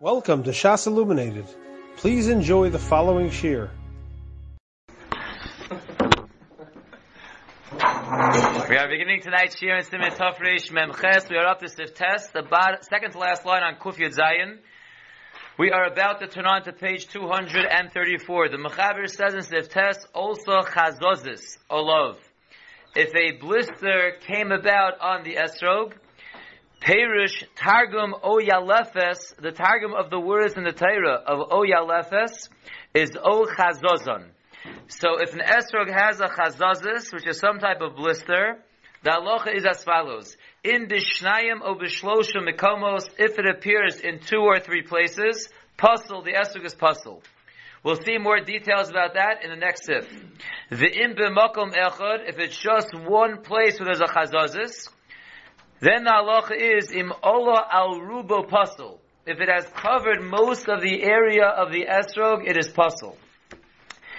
Welcome to Shas Illuminated. Please enjoy the following shir. We are beginning tonight's shir in Simon Tafresh Memches. We are up to Sif Tes, the second to last line on Kuf Yud Zayin. We are about to turn on to page 234. The Mechaber says in Sif Tes, also chazozis, olov. If a blister came about on the esrog, Perush Targum O Yalefes, the Targum of the words in the Torah of O Yalefes is O Chazozon. So if an esrog has a chazazis, which is some type of blister, the halacha is as follows. In bishnayim o bishlosha mikomos, if it appears in two or three places, pasul, the esrog is pasul. We'll see more details about that in the next sif. The im b'makom echad, if it's just one place where there's a chazazis, then the halacha is im ola al rubo pasul. If it has covered most of the area of the esrog, it is pasul.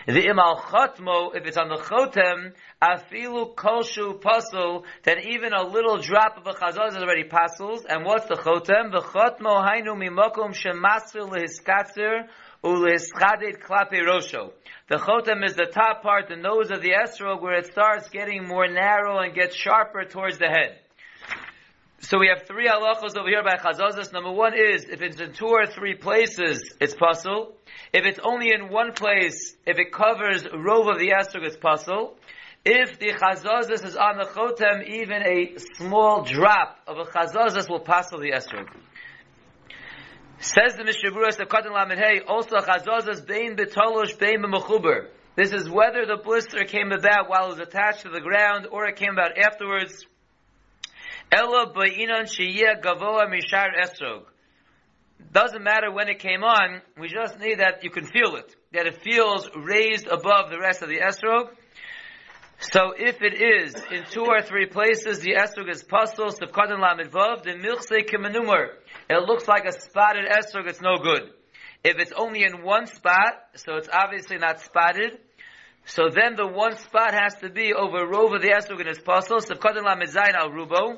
The im al chatmo, if it's on the chotem, afilu kolshu pasul, then even a little drop of a chazaz is already pasuls. And what's the chotem? The chatmo hainu mimokum shemasfil lehiskatzer ulehischadet klape rosho. The chotem is the top part, the nose of the esrog, where it starts getting more narrow and gets sharper towards the head. So we have three halachos over here by chazazas. Number one is if it's in two or three places, it's pasul. If it's only in one place, if it covers rove of the esrog, it's pasul. If the chazazas is on the chotem, even a small drop of a chazazas will passel the esrog. Says the Mishaburas of Katan Lamed Hey, also chazazas bein betolosh bein b'mechuber. This is whether the blister came about while it was attached to the ground or it came about afterwards. Ella sheyeh gavoa mishar esrog. Doesn't matter when it came on, we just need that you can feel it. That it feels raised above the rest of the esrog. So if it is in two or three places, the esrog is pasul, sefkadan lamidvav, the milchse kemenumar. It looks like a spotted esrog, it's no good. If it's only in one spot, so it's obviously not spotted, so then the one spot has to be over rove of the esrog and its pasul, sefkadan lamidzayin al rubo.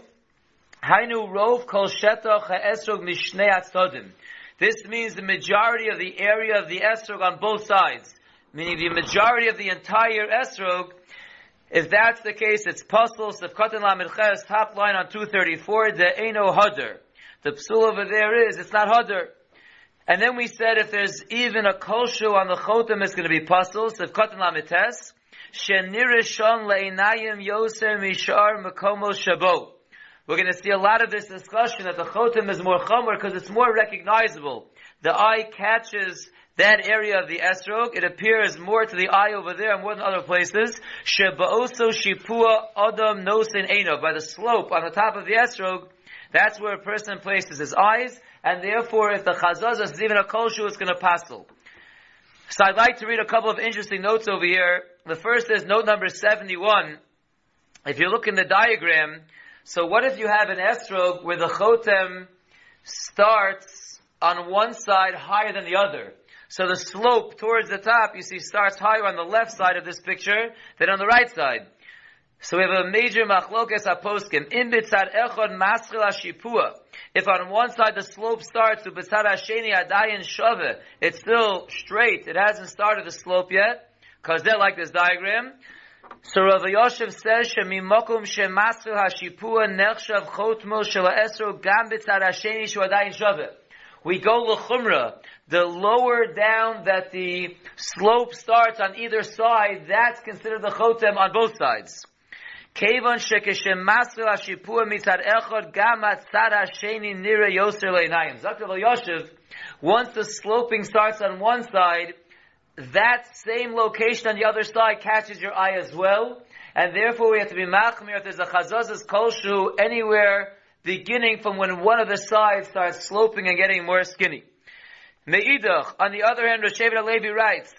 Hainu rov kol shetach ha'esrog mishnei atzodim. This means the majority of the area of the esrog on both sides. Meaning the majority of the entire esrog. If that's the case, it's pasul, sefkatan lamed ches, top line on 234, the eno hodder. The psul over there is, it's not hodder. And then we said if there's even a koshu on the chotem, it's going to be pasul, sefkatan lamed tes. Shenirishon le'inayim yoser mishar makomo shabo. We're going to see a lot of this discussion that the chotem is more chomer because it's more recognizable. The eye catches that area of the esrog. It appears more to the eye over there more than other places. Sheba'oso shipua adam nosin eno. By the slope on the top of the esrog, that's where a person places his eyes, and therefore if the chazaz is even a kolshu, it's going to passel. So I'd like to read a couple of interesting notes over here. The first is note number 71. If you look in the diagram, so what if you have an esrog where the chotem starts on one side higher than the other? So the slope towards the top, you see, starts higher on the left side of this picture than on the right side. So we have a major machlokes aposkim. In bitzad echad maschil ashipua. If on one side the slope starts to bitzad hasheni adayin shove, it's still straight. It hasn't started the slope yet. Cause they're like this diagram. So Rav Yoshev says, "Shemimakum shemasu hashipua nechshav chotmo shel esro gam b'tzad hasheni shu adayin shove." We go l'chumra. The lower down that the slope starts on either side, that's considered the chotem on both sides. Kevan shekeshemasu hashipua mitzad echad gam atzad hasheni nira yoser leinayim. Zakir Yoshev, once the sloping starts on one side, that same location on the other side catches your eye as well, and therefore we have to be machmir if there's a chazazas kolshu anywhere beginning from when one of the sides starts sloping and getting more skinny. Me'idach, on the other hand, Rosh Levi writes,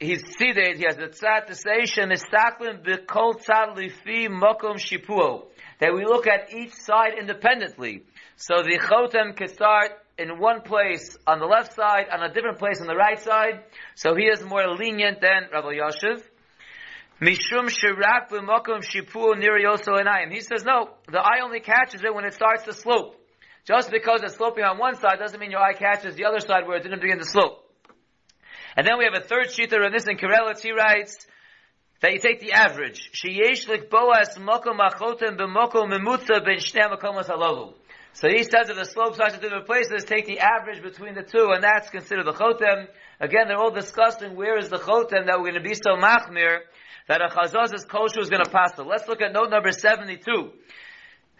he's seated, he has the tzad to say, Shemistaklin b'kol tzad lifi mokom shipuo, that we look at each side independently. So the chotem can start in one place on the left side, on a different place on the right side. So he is more lenient than Rabbi Yoshev. Mishum shirak b'mokum shipu nir yoso enayim. He says, no, the eye only catches it when it starts to slope. Just because it's sloping on one side doesn't mean your eye catches the other side where it didn't begin to slope. And then we have a third shita on this in Kirelitz. He writes that you take the average. Sheyesh lik boas mokom achotem b'mokom memutza ben shnei makomos halalu. So he says if the slope starts at different places, take the average between the two, and that's considered the chotem. Again, they're all discussing where is the chotem that we're going to be so machmir that a chazaz's koshu is going to pass. Let's look at note number 72.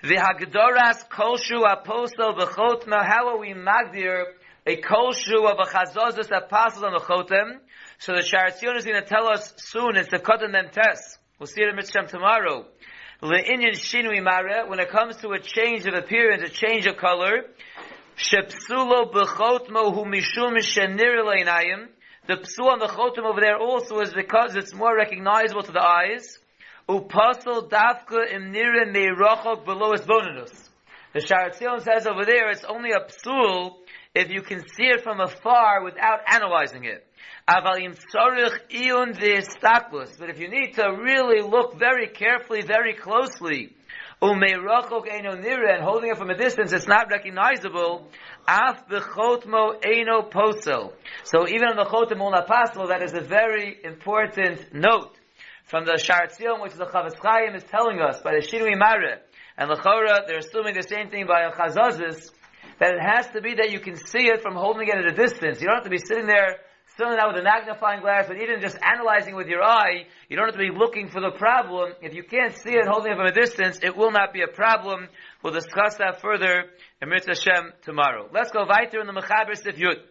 The Hagdoras Kolshu Apostle B'chotma, how are we magdir a Kolshu of a Chazazos Apostle on the Chotem? So the Sharatzion is going to tell us soon, it's the Kotem Mem Tes. We'll see it in Mitzvah tomorrow. Le'inyan Shinui Mare, when it comes to a change of appearance, a change of color, Shepsulo B'chotmo Hu Mishum Shenir Le'inayim, the psu on the chotem over there also is because it's more recognizable to the eyes. Upasal dafka im nira meirachok below its bonus. The Sharatzion says over there it's only a psul if you can see it from afar without analyzing it. But if you need to really look very carefully, very closely, and holding it from a distance, it's not recognizable. So even on the chotem will not possible, that is a very important note from the Sharatzion, which the Chafetz Chaim is telling us by the Shinui Mare, and the Chora, they're assuming the same thing by Chazazis, that it has to be that you can see it from holding it at a distance. You don't have to be sitting there, filling it out with a magnifying glass, but even just analyzing with your eye, you don't have to be looking for the problem. If you can't see it holding it from a distance, it will not be a problem. We'll discuss that further in Mitzvah Hashem tomorrow. Let's go weiter in the Mechaber Sif Yud.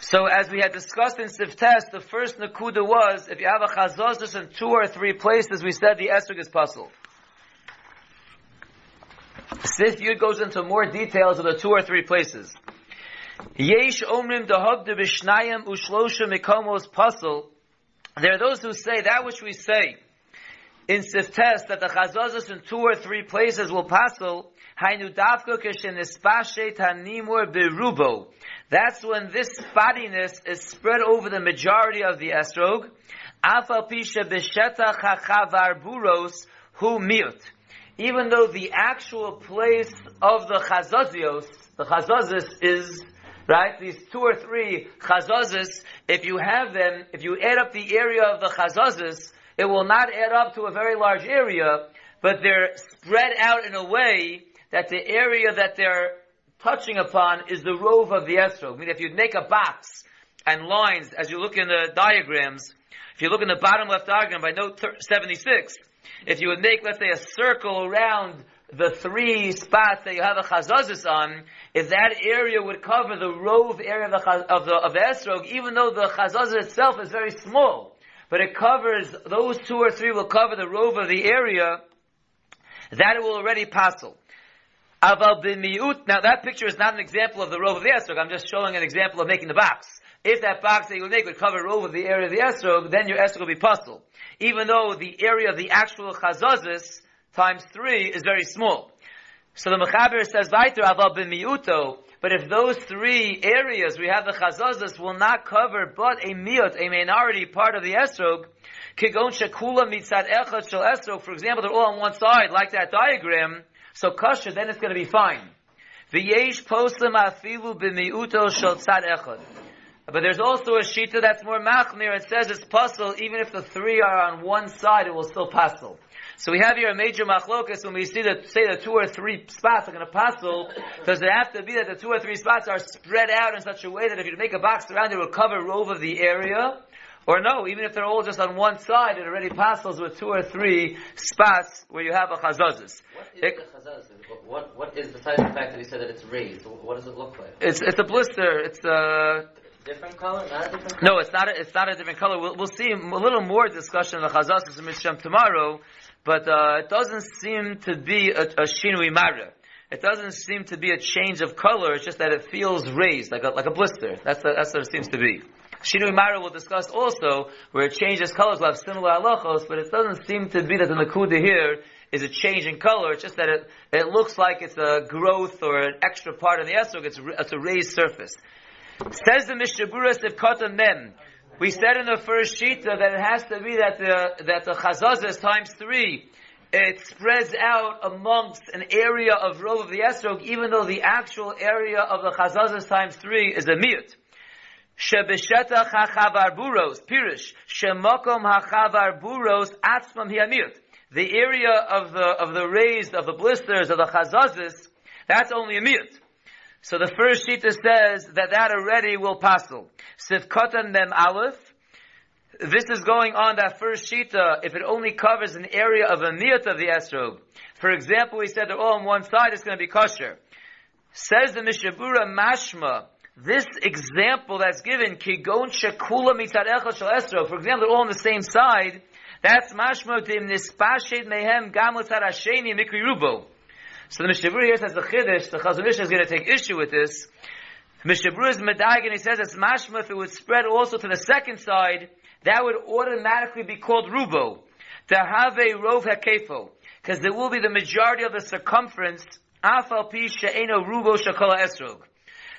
So as we had discussed in Siftes, the first Nakuda was, if you have a Chazozus in two or three places, we said the Esrog is puzzled. Sif Yud goes into more details of the two or three places. Yesh omrim dahogde b'shnayim ushlosha mikomos passel. There are those who say that which we say in Siftes, that the Chazozus in two or three places will puzzle, hainu dafko kishin ispashe tanimur berubo. That's when this spottiness is spread over the majority of the esrog. Alpha pisha b'shetach hachavar buros hu miut. Even though the actual place of the chazazios, the chazazis is, right, these two or three chazazis, if you have them, if you add up the area of the chazazis, it will not add up to a very large area, but they're spread out in a way that the area that they're touching upon is the rove of the esrog. I mean, if you make a box and lines, as you look in the diagrams, if you look in the bottom left diagram by note 76, if you would make, let's say, a circle around the three spots that you have a chazazis on, if that area would cover the rove area of the, of the, of the esrog, even though the chazazis itself is very small, but it covers, those two or three will cover the rove of the area, that it will already passel. Now that picture is not an example of the rove of the esrog. I'm just showing an example of making the box. If that box that you make would cover rove of the area of the esrog, then your esrog will be pasul. Even though the area of the actual chazazis times three is very small. So the Mechaber says, "Vaiter aval b'miuto." But if those three areas we have the chazazis will not cover but a miut, a minority part of the esrog, kigon shekula mitzad echad shel esrog, for example, they're all on one side, like that diagram, so kosher, then it's going to be fine. V'yesh poslim afilu b'miuto shel tzad echad. But there's also a shita that's more machmir. It says it's pasul, even if the three are on one side, it will still passel. So we have here a major machlokas when we see that, say the two or three spots are going to passel. Does it have to be that the two or three spots are spread out in such a way that if you make a box around it, it will cover rove of the area? Or no, even if they're all just on one side, it already passes with two or three spots where you have a chazazis. What is the chazazis? What, what is, besides the fact that he said that it's raised, what does it look like? It's, it's a blister. It's a... Different color? Not a different color? No, it's not a, it's not a different color. We'll, we'll see a little more discussion of the chazazis in Mishnah tomorrow, but uh, it doesn't seem to be a, a shinui mara. It doesn't seem to be a change of color, it's just that it feels raised, like a, like a blister. That's, the, that's what it seems to be. Shinui Mara will discuss also where it changes colors will have similar halachos, but it doesn't seem to be that the Nakuda here is a change in color. It's just that it, it looks like it's a growth or an extra part of the esrog. It's, it's a raised surface. Says the Mishaburas of Katan Mem. We said in the first sheet that it has to be that the that the chazazah is times three. it spreads out amongst an area of Rov of the Esrog, even though the actual area of the Chazazas times three is a Miyut. Shebeshetach hachavar buros, pirish, shemokom hachavar buros, atzmam hiamiyut. The area of the, of the raised, of the blisters, of the chazazis, that's only a miyut. So the first shita says that that already will passel. Sifkotan mem aleph. This is going on that first shita if it only covers an area of a miyut of the esrog. For example, we said they're all oh, on one side, it's going to be kosher. Says the Mishabura Mashma, this example that's given, kigon shekula mitarecha shel esrog, for example, they're all on the same side, that's mashma dim nispashet mehem gam hasheni mikri rubo. So the Mishabura here says the Chiddush, the Chazon Ish is going to take issue with this. Mishabura is medag and he says it's mashma if it would spread also to the second side, that would automatically be called rubo. To have a rov hakefo. Because there will be the majority of the circumference, afal pi she'eno rubo shakala esrog.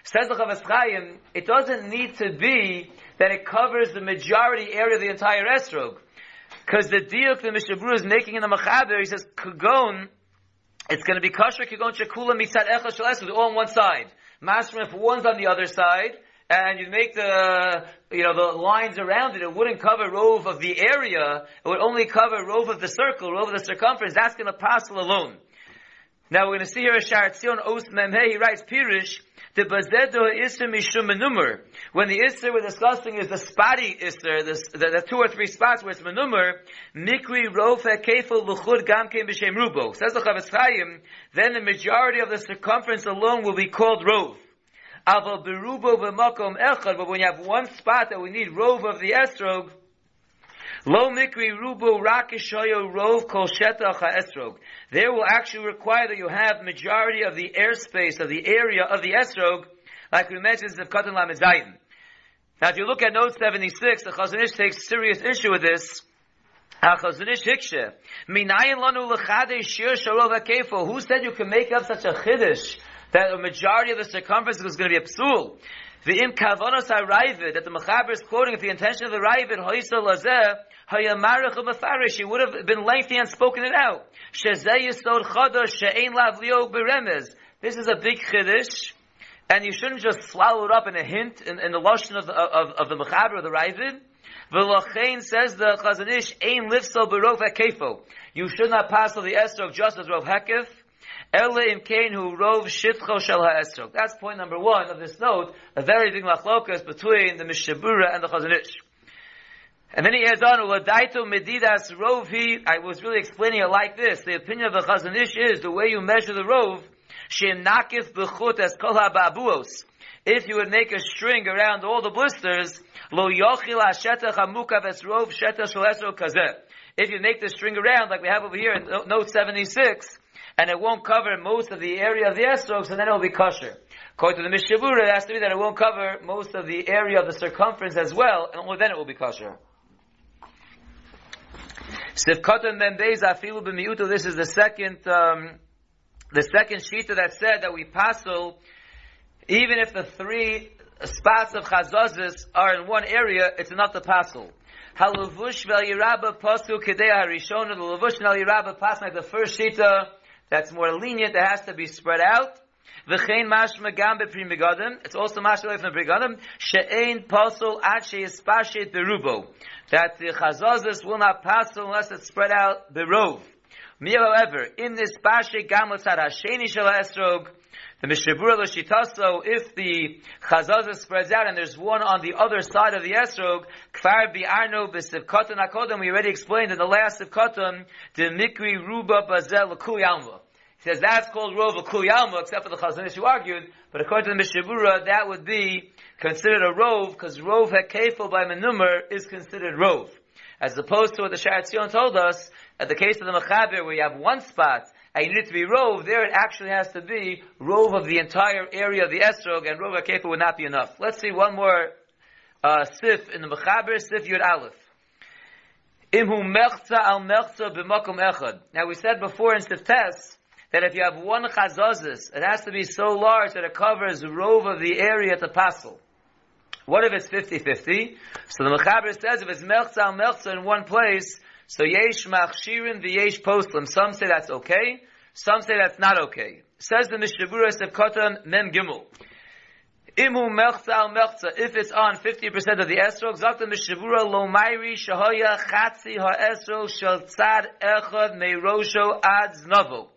Says the Chafetz Chaim, it doesn't need to be that it covers the majority area of the entire esrog. Because the diuk the Mishabura is making in the Mechaber, he says, kagon, it's going to be kosher kagon shekula mitzad echa shel esrog, all on one side. Mashma, if one's on the other side, and you make the, you know, the lines around it, it wouldn't cover rove of the area, it would only cover rove of the circle, rove of the circumference, that's going to pass alone. Now we're going to see here a Sharatzion Os Memhe, he writes Pirish, the Bazedo Isser Mishum Menumar. When the Isser we're discussing is the spotty Isser, the, the, the, two or three spots where it's Menumar, Mikri Rofe Kefel Luchud Gamkein B'Shem Rubo. Says the Chafetz Chaim, then the majority of the circumference alone will be called Rove. Aval Berubo B'Makom Echad, but when you have one spot that we need Rove of the Esrog, Lo mikri rubu rakishoyo rov kol shetach esrog. There will actually require that you have majority of the airspace of the area of the esrog, like we mentioned in Katan Lamezayin. Now, if you look at note 76, the Chazon Ish takes serious issue with this. Chazon Ish hikshe. Minayin lanu l'chadei shir sharov hakefo. Who said you can make up such a chiddush that a majority of the circumference is going to be a psul? The im kavanos ha'raivid, that the Mechaber is quoting, if the intention of the hoisa lazeh, u'mefarish, he would have been lengthy and spoken it out. She'ein lav. This is a big chiddush, and you shouldn't just swallow it up in a hint, in, in the lashon of, of, of the Mechaber or the raivid. V'lochein says the Chazon Ish, ein lifso berov hakefo. You should not pass on the esrog just as rov hekef. Ele im kain hu rov shitcho shel ha'esrog. That's point number one of this note, a very big machlokas between the Mishabura and the Chazon Ish. And then he adds on, Uladaito medidas rovi, I was really explaining it like this. The opinion of the Chazon Ish is, the way you measure the rov, shem nakif b'chut as kol ha'babuos. If you would make a string around all the blisters, lo yochil ha'shetach hamukav es rov shetach shel kazeh. If you make the string around, like we have over here in note 76, and it won't cover most of the area of the esrog, so then it will be kosher. According to the Mishabura, it has to be that it won't cover most of the area of the circumference as well, and only then it will be kosher. Sivkotan ben beis afilu b'miutu. This is the second, um, the second shita that said that we passel, even if the three spots of chazazis are in one area, it's enough to passel. Haluvush vel yiraba pasu kedei harishon. The lavush vel yiraba pas like the first shita that's more lenient. That has to be spread out. V'chein mashma gam b'prim begadim. It's also mashma from begadim. She'ein pasol ad she'ispashet berubo. That the chazazis will not pass unless it's spread out berov. Me, however, in this pashe gam l'tzad hasheni shel esrog, the Mishabura Lashitaso, if the chazazah spreads out and there's one on the other side of the esrog, kfar bi'arno b'sivkatan akodem, we already explained in the last sivkatan, the mikri ruba bazel l'kuyalma. He says that's called rov l'kuyalma, except for the chazon who argued, but according to the Mishabura, that would be considered a rov, because rov hekefel by menumar is considered rov. As opposed to what the Sharatzion told us, at the case of the Mechaber, where you have one spot, and you need to be rove, there it actually has to be rove of the entire area of the esrog, and rove hekefel would not be enough. Let's see one more uh, sif in the Mechaber, sif yud aleph. Imhu mechza al mechza b'makom echad. Now we said before in sif tes, that if you have one chazazis, it has to be so large that it covers the rove of the area to passel. What if it's 50-50? So the Mechaber says if it's melchza melchza in one place, So yesh machshirin v'yesh poslim. Some say that's okay. Some say that's not okay. Says the Mishabura Sevkotan Mem Gimel. Imu melchza melchza, if it's on 50% of the esrog, zakta mishavura lo mairi shahaya chatzi ha esrog shal tzad echad meirosho ad znavo.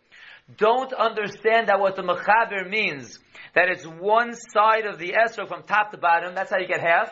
Don't understand that what the mechaber means, that it's one side of the esrog from top to bottom, that's how you get half.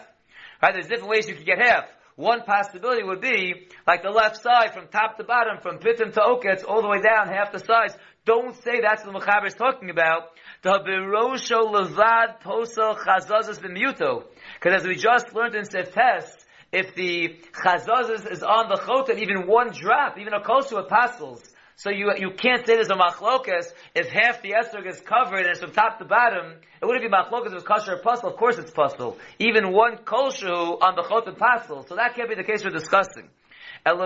Right, there's different ways you can get half. One possibility would be, like the left side, from top to bottom, from pitim to oketz, all the way down, half the size. Don't say that's what the mechaber is talking about. The birosho levad posel chazazas b'muto. Because as we just learned in Seftes, if the chazazas is on the chotan, even one drop, even a kosher apostles, so you you can't say there's a machlokas if half the esrog is covered and it's from top to bottom. It wouldn't be machlokas if it was kosher or pasul. Of course it's pasul. Even one kosher on the chotan puzzle. So that can't be the case we're discussing. It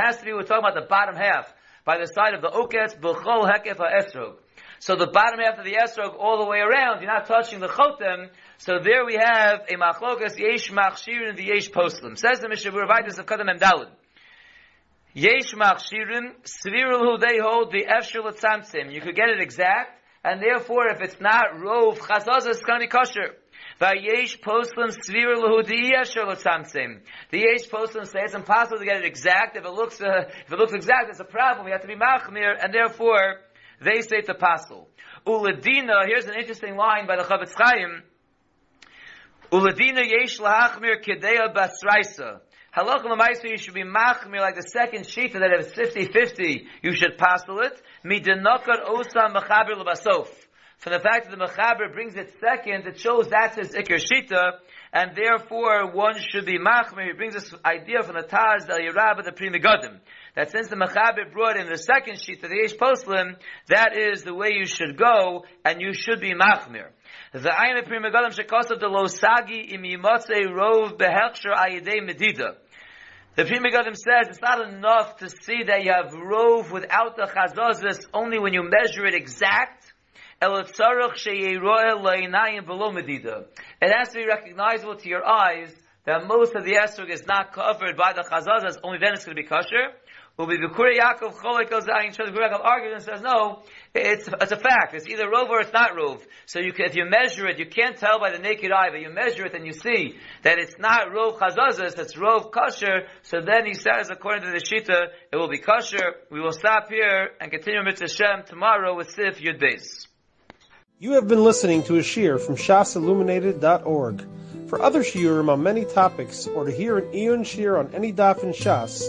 has to be, we're talking about the bottom half by the side of the oketz b'chol hekef ha'esrog. So the bottom half of the esrog all the way around, you're not touching the chotem. So there we have a machlokas yesh machshirin the yesh poslim. Says the Mishabur Vaitis of Kadam Emdalid. Yesh machshirin svirul they hold the efshel tzamtzim. You could get it exact, and therefore if it's not rov chazaz, it's going to be kosher. Vayesh poslim svir shalotzamtzim. The yesh poslim say it's impossible to get it exact. If it looks, uh, if it looks exact, it's a problem. We have to be machmir, and therefore they say it's apostle. Uladina. Here's an interesting line by the Chofetz Chaim. Uladina yesh lahachmir kedeya basraisa. Halacha l'maisa, you should be machmir like the second shita that if it's 50-50, you should passel it. Midenokar osa mechaber l'basof from the fact that the Mechaber brings it second, it shows that's his Iker Shita, and therefore one should be Machmer. He brings this idea from the Taz, the Yerab, the Pri Megadim. That since the Mechaber brought in the second Shita, the Yesh Poslim, that is the way you should go, and you should be Machmer. The Ayin Pri Megadim Shekosav the Losagi im Yimotze Rov Behechsher Ayidei Medida. The Pri Megadim says it's not enough to see that you have rove without the chazazis only when you measure it exact, it has to be recognizable to your eyes that most of the esrog is not covered by the chazazas, only then it's going to be kosher. Will be Bikuri Yaakov Cholik out and Yaakov argues and says, no, it's, it's a fact. It's either rove or it's not rove. So you can, if you measure it, you can't tell by the naked eye, but you measure it and you see that it's not rove chazazas, it's rove kosher. So then he says, according to the Shita, it will be kosher. We will stop here and continue Mitzvah Shem tomorrow with Sif Yud Beis. You have been listening to a shear from shasilluminated.org. For other shiurim on many topics, or to hear an Eon shear on any daf in Shas,